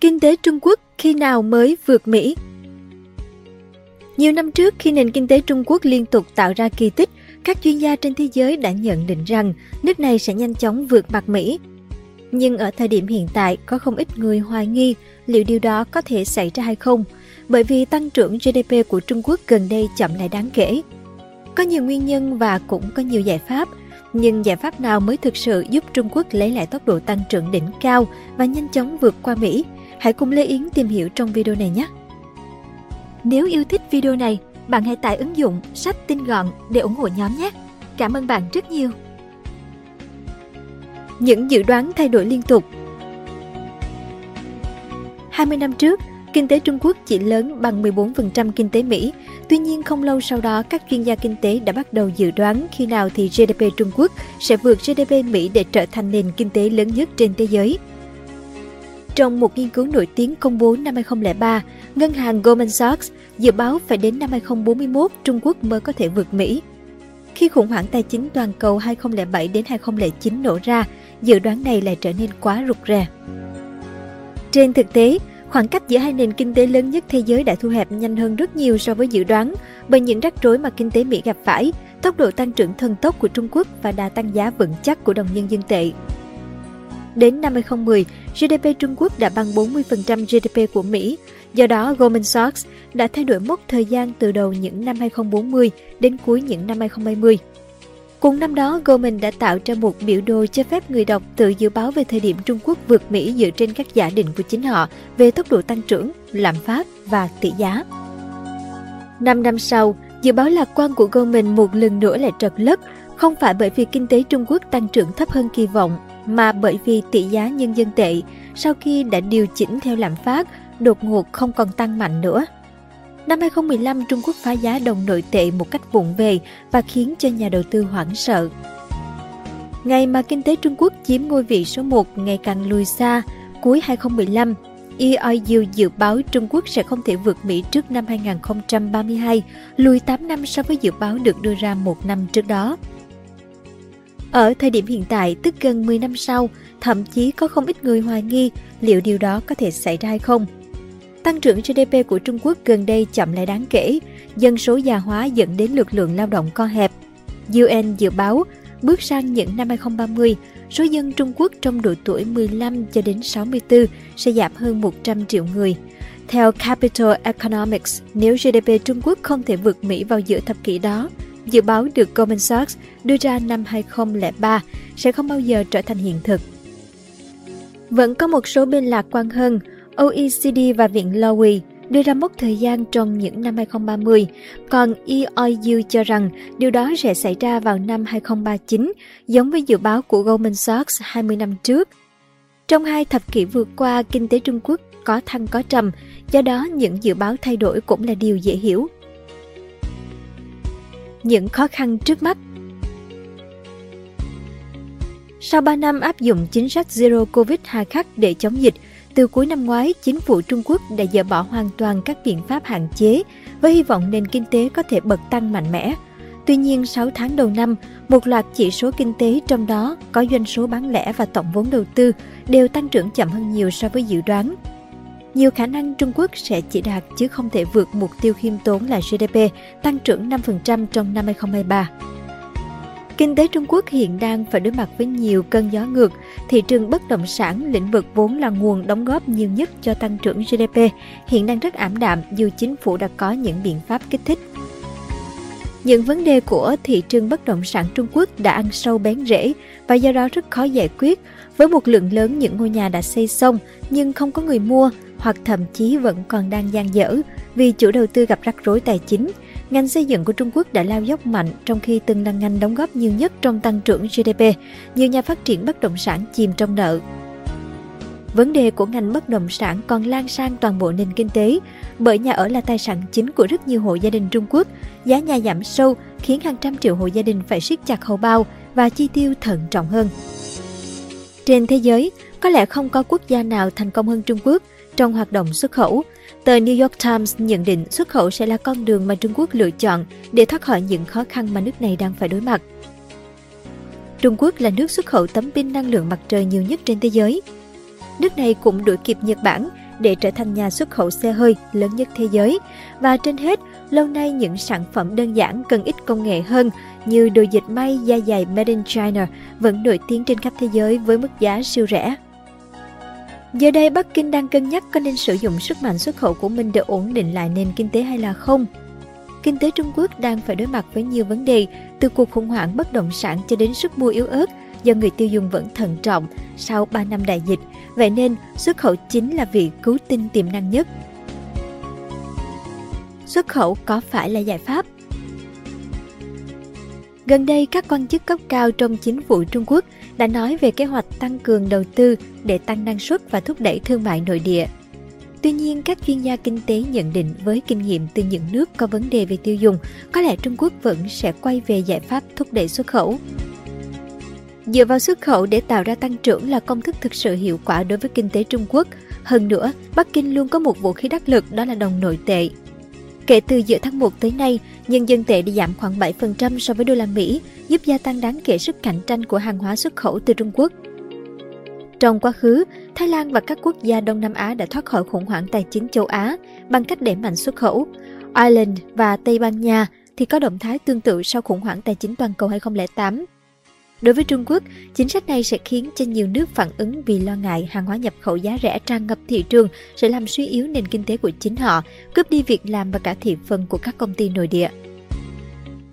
Kinh tế Trung Quốc khi nào mới vượt Mỹ? Nhiều năm trước khi nền kinh tế Trung Quốc liên tục tạo ra kỳ tích, các chuyên gia trên thế giới đã nhận định rằng nước này sẽ nhanh chóng vượt mặt Mỹ. Nhưng ở thời điểm hiện tại, có không ít người hoài nghi liệu điều đó có thể xảy ra hay không, bởi vì tăng trưởng GDP của Trung Quốc gần đây chậm lại đáng kể. Có nhiều nguyên nhân và cũng có nhiều giải pháp, nhưng giải pháp nào mới thực sự giúp Trung Quốc lấy lại tốc độ tăng trưởng đỉnh cao và nhanh chóng vượt qua Mỹ? Hãy cùng Lê Yến tìm hiểu trong video này nhé! Nếu yêu thích video này, bạn hãy tải ứng dụng sách tin gọn để ủng hộ nhóm nhé! Cảm ơn bạn rất nhiều! Những dự đoán thay đổi liên tục 20 năm trước, kinh tế Trung Quốc chỉ lớn bằng 14% kinh tế Mỹ. Tuy nhiên không lâu sau đó, các chuyên gia kinh tế đã bắt đầu dự đoán khi nào thì GDP Trung Quốc sẽ vượt GDP Mỹ để trở thành nền kinh tế lớn nhất trên thế giới. Trong một nghiên cứu nổi tiếng công bố năm 2003, ngân hàng Goldman Sachs dự báo phải đến năm 2041 Trung Quốc mới có thể vượt Mỹ. Khi khủng hoảng tài chính toàn cầu 2007 đến 2009 nổ ra, dự đoán này lại trở nên quá rụt rè. Trên thực tế, khoảng cách giữa hai nền kinh tế lớn nhất thế giới đã thu hẹp nhanh hơn rất nhiều so với dự đoán bởi những rắc rối mà kinh tế Mỹ gặp phải, tốc độ tăng trưởng thần tốc của Trung Quốc và đà tăng giá vững chắc của đồng nhân dân tệ. Đến năm 2010, GDP Trung Quốc đã bằng 40% GDP của Mỹ, do đó Goldman Sachs đã thay đổi mốc thời gian từ đầu những năm 2040 đến cuối những năm 2020. Cùng năm đó, Goldman đã tạo ra một biểu đồ cho phép người đọc tự dự báo về thời điểm Trung Quốc vượt Mỹ dựa trên các giả định của chính họ về tốc độ tăng trưởng, lạm phát và tỷ giá. Năm năm sau, dự báo lạc quan của Goldman một lần nữa lại trật lất, không phải bởi vì kinh tế Trung Quốc tăng trưởng thấp hơn kỳ vọng, mà bởi vì tỷ giá nhân dân tệ sau khi đã điều chỉnh theo lạm phát đột ngột không còn tăng mạnh nữa. Năm 2015, Trung Quốc phá giá đồng nội tệ một cách vụng về và khiến cho nhà đầu tư hoảng sợ. Ngày mà kinh tế Trung Quốc chiếm ngôi vị số 1 ngày càng lùi xa, cuối 2015, EIU dự báo Trung Quốc sẽ không thể vượt Mỹ trước năm 2032, lùi 8 năm so với dự báo được đưa ra một năm trước đó. Ở thời điểm hiện tại, tức gần 10 năm sau, thậm chí có không ít người hoài nghi liệu điều đó có thể xảy ra hay không – Tăng trưởng GDP của Trung Quốc gần đây chậm lại đáng kể, dân số già hóa dẫn đến lực lượng lao động co hẹp. UN dự báo, bước sang những năm 2030, số dân Trung Quốc trong độ tuổi 15 cho đến 64 sẽ giảm hơn 100 triệu người. Theo Capital Economics, nếu GDP Trung Quốc không thể vượt Mỹ vào giữa thập kỷ đó, dự báo được Goldman Sachs đưa ra năm 2003 sẽ không bao giờ trở thành hiện thực. Vẫn có một số bên lạc quan hơn, OECD và Viện Lowy đưa ra mốc thời gian trong những năm 2030, còn EIU cho rằng điều đó sẽ xảy ra vào năm 2039, giống với dự báo của Goldman Sachs 20 năm trước. Trong hai thập kỷ vừa qua, kinh tế Trung Quốc có thăng có trầm, do đó những dự báo thay đổi cũng là điều dễ hiểu. Những khó khăn trước mắt Sau 3 năm áp dụng chính sách Zero Covid hà khắc để chống dịch, từ cuối năm ngoái, chính phủ Trung Quốc đã dỡ bỏ hoàn toàn các biện pháp hạn chế với hy vọng nền kinh tế có thể bật tăng mạnh mẽ. Tuy nhiên, 6 tháng đầu năm, một loạt chỉ số kinh tế trong đó có doanh số bán lẻ và tổng vốn đầu tư đều tăng trưởng chậm hơn nhiều so với dự đoán. Nhiều khả năng Trung Quốc sẽ chỉ đạt chứ không thể vượt mục tiêu khiêm tốn là GDP tăng trưởng 5% trong năm 2023. Kinh tế Trung Quốc hiện đang phải đối mặt với nhiều cơn gió ngược. Thị trường bất động sản, lĩnh vực vốn là nguồn đóng góp nhiều nhất cho tăng trưởng GDP, hiện đang rất ảm đạm dù chính phủ đã có những biện pháp kích thích. Những vấn đề của thị trường bất động sản Trung Quốc đã ăn sâu bén rễ và do đó rất khó giải quyết với một lượng lớn những ngôi nhà đã xây xong nhưng không có người mua hoặc thậm chí vẫn còn đang gian dở vì chủ đầu tư gặp rắc rối tài chính – ngành xây dựng của Trung Quốc đã lao dốc mạnh trong khi từng là ngành đóng góp nhiều nhất trong tăng trưởng GDP. Nhiều nhà phát triển bất động sản chìm trong nợ. Vấn đề của ngành bất động sản còn lan sang toàn bộ nền kinh tế, bởi nhà ở là tài sản chính của rất nhiều hộ gia đình Trung Quốc. Giá nhà giảm sâu khiến hàng trăm triệu hộ gia đình phải siết chặt hầu bao và chi tiêu thận trọng hơn. Trên thế giới, có lẽ không có quốc gia nào thành công hơn Trung Quốc trong hoạt động xuất khẩu. Tờ New York Times nhận định xuất khẩu sẽ là con đường mà Trung Quốc lựa chọn để thoát khỏi những khó khăn mà nước này đang phải đối mặt. Trung Quốc là nước xuất khẩu tấm pin năng lượng mặt trời nhiều nhất trên thế giới. Nước này cũng đuổi kịp Nhật Bản, để trở thành nhà xuất khẩu xe hơi lớn nhất thế giới. Và trên hết, lâu nay những sản phẩm đơn giản cần ít công nghệ hơn như đồ dịch may da dày Made in China vẫn nổi tiếng trên khắp thế giới với mức giá siêu rẻ. Giờ đây Bắc Kinh đang cân nhắc có nên sử dụng sức mạnh xuất khẩu của mình để ổn định lại nền kinh tế hay là không. Kinh tế Trung Quốc đang phải đối mặt với nhiều vấn đề, từ cuộc khủng hoảng bất động sản cho đến sức mua yếu ớt do người tiêu dùng vẫn thận trọng sau 3 năm đại dịch. Vậy nên, xuất khẩu chính là vị cứu tinh tiềm năng nhất. Xuất khẩu có phải là giải pháp? Gần đây, các quan chức cấp cao trong chính phủ Trung Quốc đã nói về kế hoạch tăng cường đầu tư để tăng năng suất và thúc đẩy thương mại nội địa. Tuy nhiên, các chuyên gia kinh tế nhận định với kinh nghiệm từ những nước có vấn đề về tiêu dùng, có lẽ Trung Quốc vẫn sẽ quay về giải pháp thúc đẩy xuất khẩu. Dựa vào xuất khẩu để tạo ra tăng trưởng là công thức thực sự hiệu quả đối với kinh tế Trung Quốc. Hơn nữa, Bắc Kinh luôn có một vũ khí đắc lực đó là đồng nội tệ. Kể từ giữa tháng 1 tới nay, nhân dân tệ đã giảm khoảng 7% so với đô la Mỹ, giúp gia tăng đáng kể sức cạnh tranh của hàng hóa xuất khẩu từ Trung Quốc. Trong quá khứ, Thái Lan và các quốc gia Đông Nam Á đã thoát khỏi khủng hoảng tài chính châu Á bằng cách đẩy mạnh xuất khẩu. Ireland và Tây Ban Nha thì có động thái tương tự sau khủng hoảng tài chính toàn cầu 2008. Đối với Trung Quốc, chính sách này sẽ khiến cho nhiều nước phản ứng vì lo ngại hàng hóa nhập khẩu giá rẻ tràn ngập thị trường sẽ làm suy yếu nền kinh tế của chính họ, cướp đi việc làm và cả thị phần của các công ty nội địa.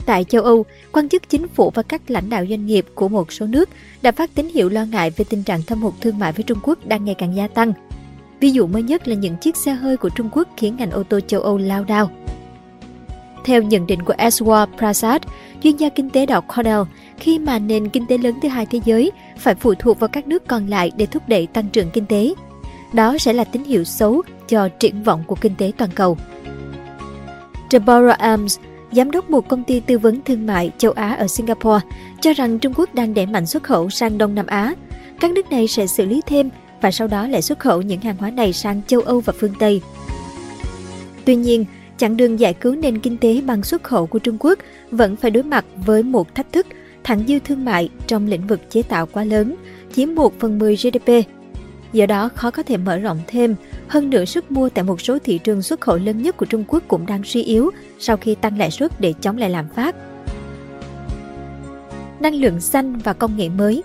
Tại châu Âu, quan chức chính phủ và các lãnh đạo doanh nghiệp của một số nước đã phát tín hiệu lo ngại về tình trạng thâm hụt thương mại với Trung Quốc đang ngày càng gia tăng. Ví dụ mới nhất là những chiếc xe hơi của Trung Quốc khiến ngành ô tô châu Âu lao đao. Theo nhận định của Eswar Prasad, chuyên gia kinh tế đạo học Cornell, khi mà nền kinh tế lớn thứ hai thế giới phải phụ thuộc vào các nước còn lại để thúc đẩy tăng trưởng kinh tế. Đó sẽ là tín hiệu xấu cho triển vọng của kinh tế toàn cầu. Deborah Arms, giám đốc một công ty tư vấn thương mại châu Á ở Singapore, cho rằng Trung Quốc đang đẩy mạnh xuất khẩu sang Đông Nam Á. Các nước này sẽ xử lý thêm và sau đó lại xuất khẩu những hàng hóa này sang châu Âu và phương Tây. Tuy nhiên, chặng đường giải cứu nền kinh tế bằng xuất khẩu của Trung Quốc vẫn phải đối mặt với một thách thức thặng dư thương mại trong lĩnh vực chế tạo quá lớn, chiếm 1 phần 10 GDP. Do đó khó có thể mở rộng thêm, hơn nữa sức mua tại một số thị trường xuất khẩu lớn nhất của Trung Quốc cũng đang suy yếu sau khi tăng lãi suất để chống lại lạm phát. Năng lượng xanh và công nghệ mới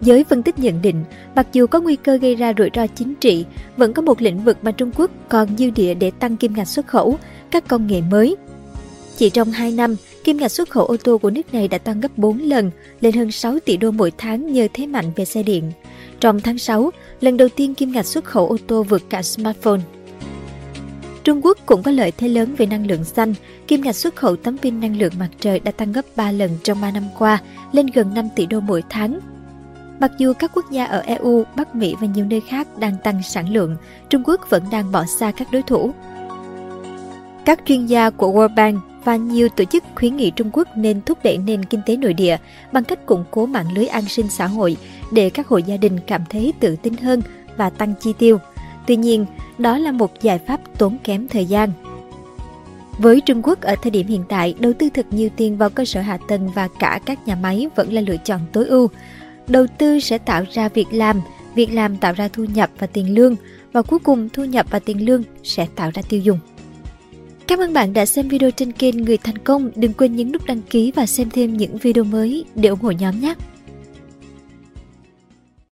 Giới phân tích nhận định, mặc dù có nguy cơ gây ra rủi ro chính trị, vẫn có một lĩnh vực mà Trung Quốc còn dư địa để tăng kim ngạch xuất khẩu, các công nghệ mới. Chỉ trong 2 năm, kim ngạch xuất khẩu ô tô của nước này đã tăng gấp 4 lần, lên hơn 6 tỷ đô mỗi tháng nhờ thế mạnh về xe điện. Trong tháng 6, lần đầu tiên kim ngạch xuất khẩu ô tô vượt cả smartphone. Trung Quốc cũng có lợi thế lớn về năng lượng xanh, kim ngạch xuất khẩu tấm pin năng lượng mặt trời đã tăng gấp 3 lần trong 3 năm qua, lên gần 5 tỷ đô mỗi tháng. Mặc dù các quốc gia ở EU, Bắc Mỹ và nhiều nơi khác đang tăng sản lượng, Trung Quốc vẫn đang bỏ xa các đối thủ. Các chuyên gia của World Bank và nhiều tổ chức khuyến nghị Trung Quốc nên thúc đẩy nền kinh tế nội địa bằng cách củng cố mạng lưới an sinh xã hội để các hộ gia đình cảm thấy tự tin hơn và tăng chi tiêu. Tuy nhiên, đó là một giải pháp tốn kém thời gian. Với Trung Quốc ở thời điểm hiện tại, đầu tư thật nhiều tiền vào cơ sở hạ tầng và cả các nhà máy vẫn là lựa chọn tối ưu. Đầu tư sẽ tạo ra việc làm, việc làm tạo ra thu nhập và tiền lương, và cuối cùng thu nhập và tiền lương sẽ tạo ra tiêu dùng. Cảm ơn bạn đã xem video trên kênh Người Thành Công. Đừng quên nhấn nút đăng ký và xem thêm những video mới để ủng hộ nhóm nhé.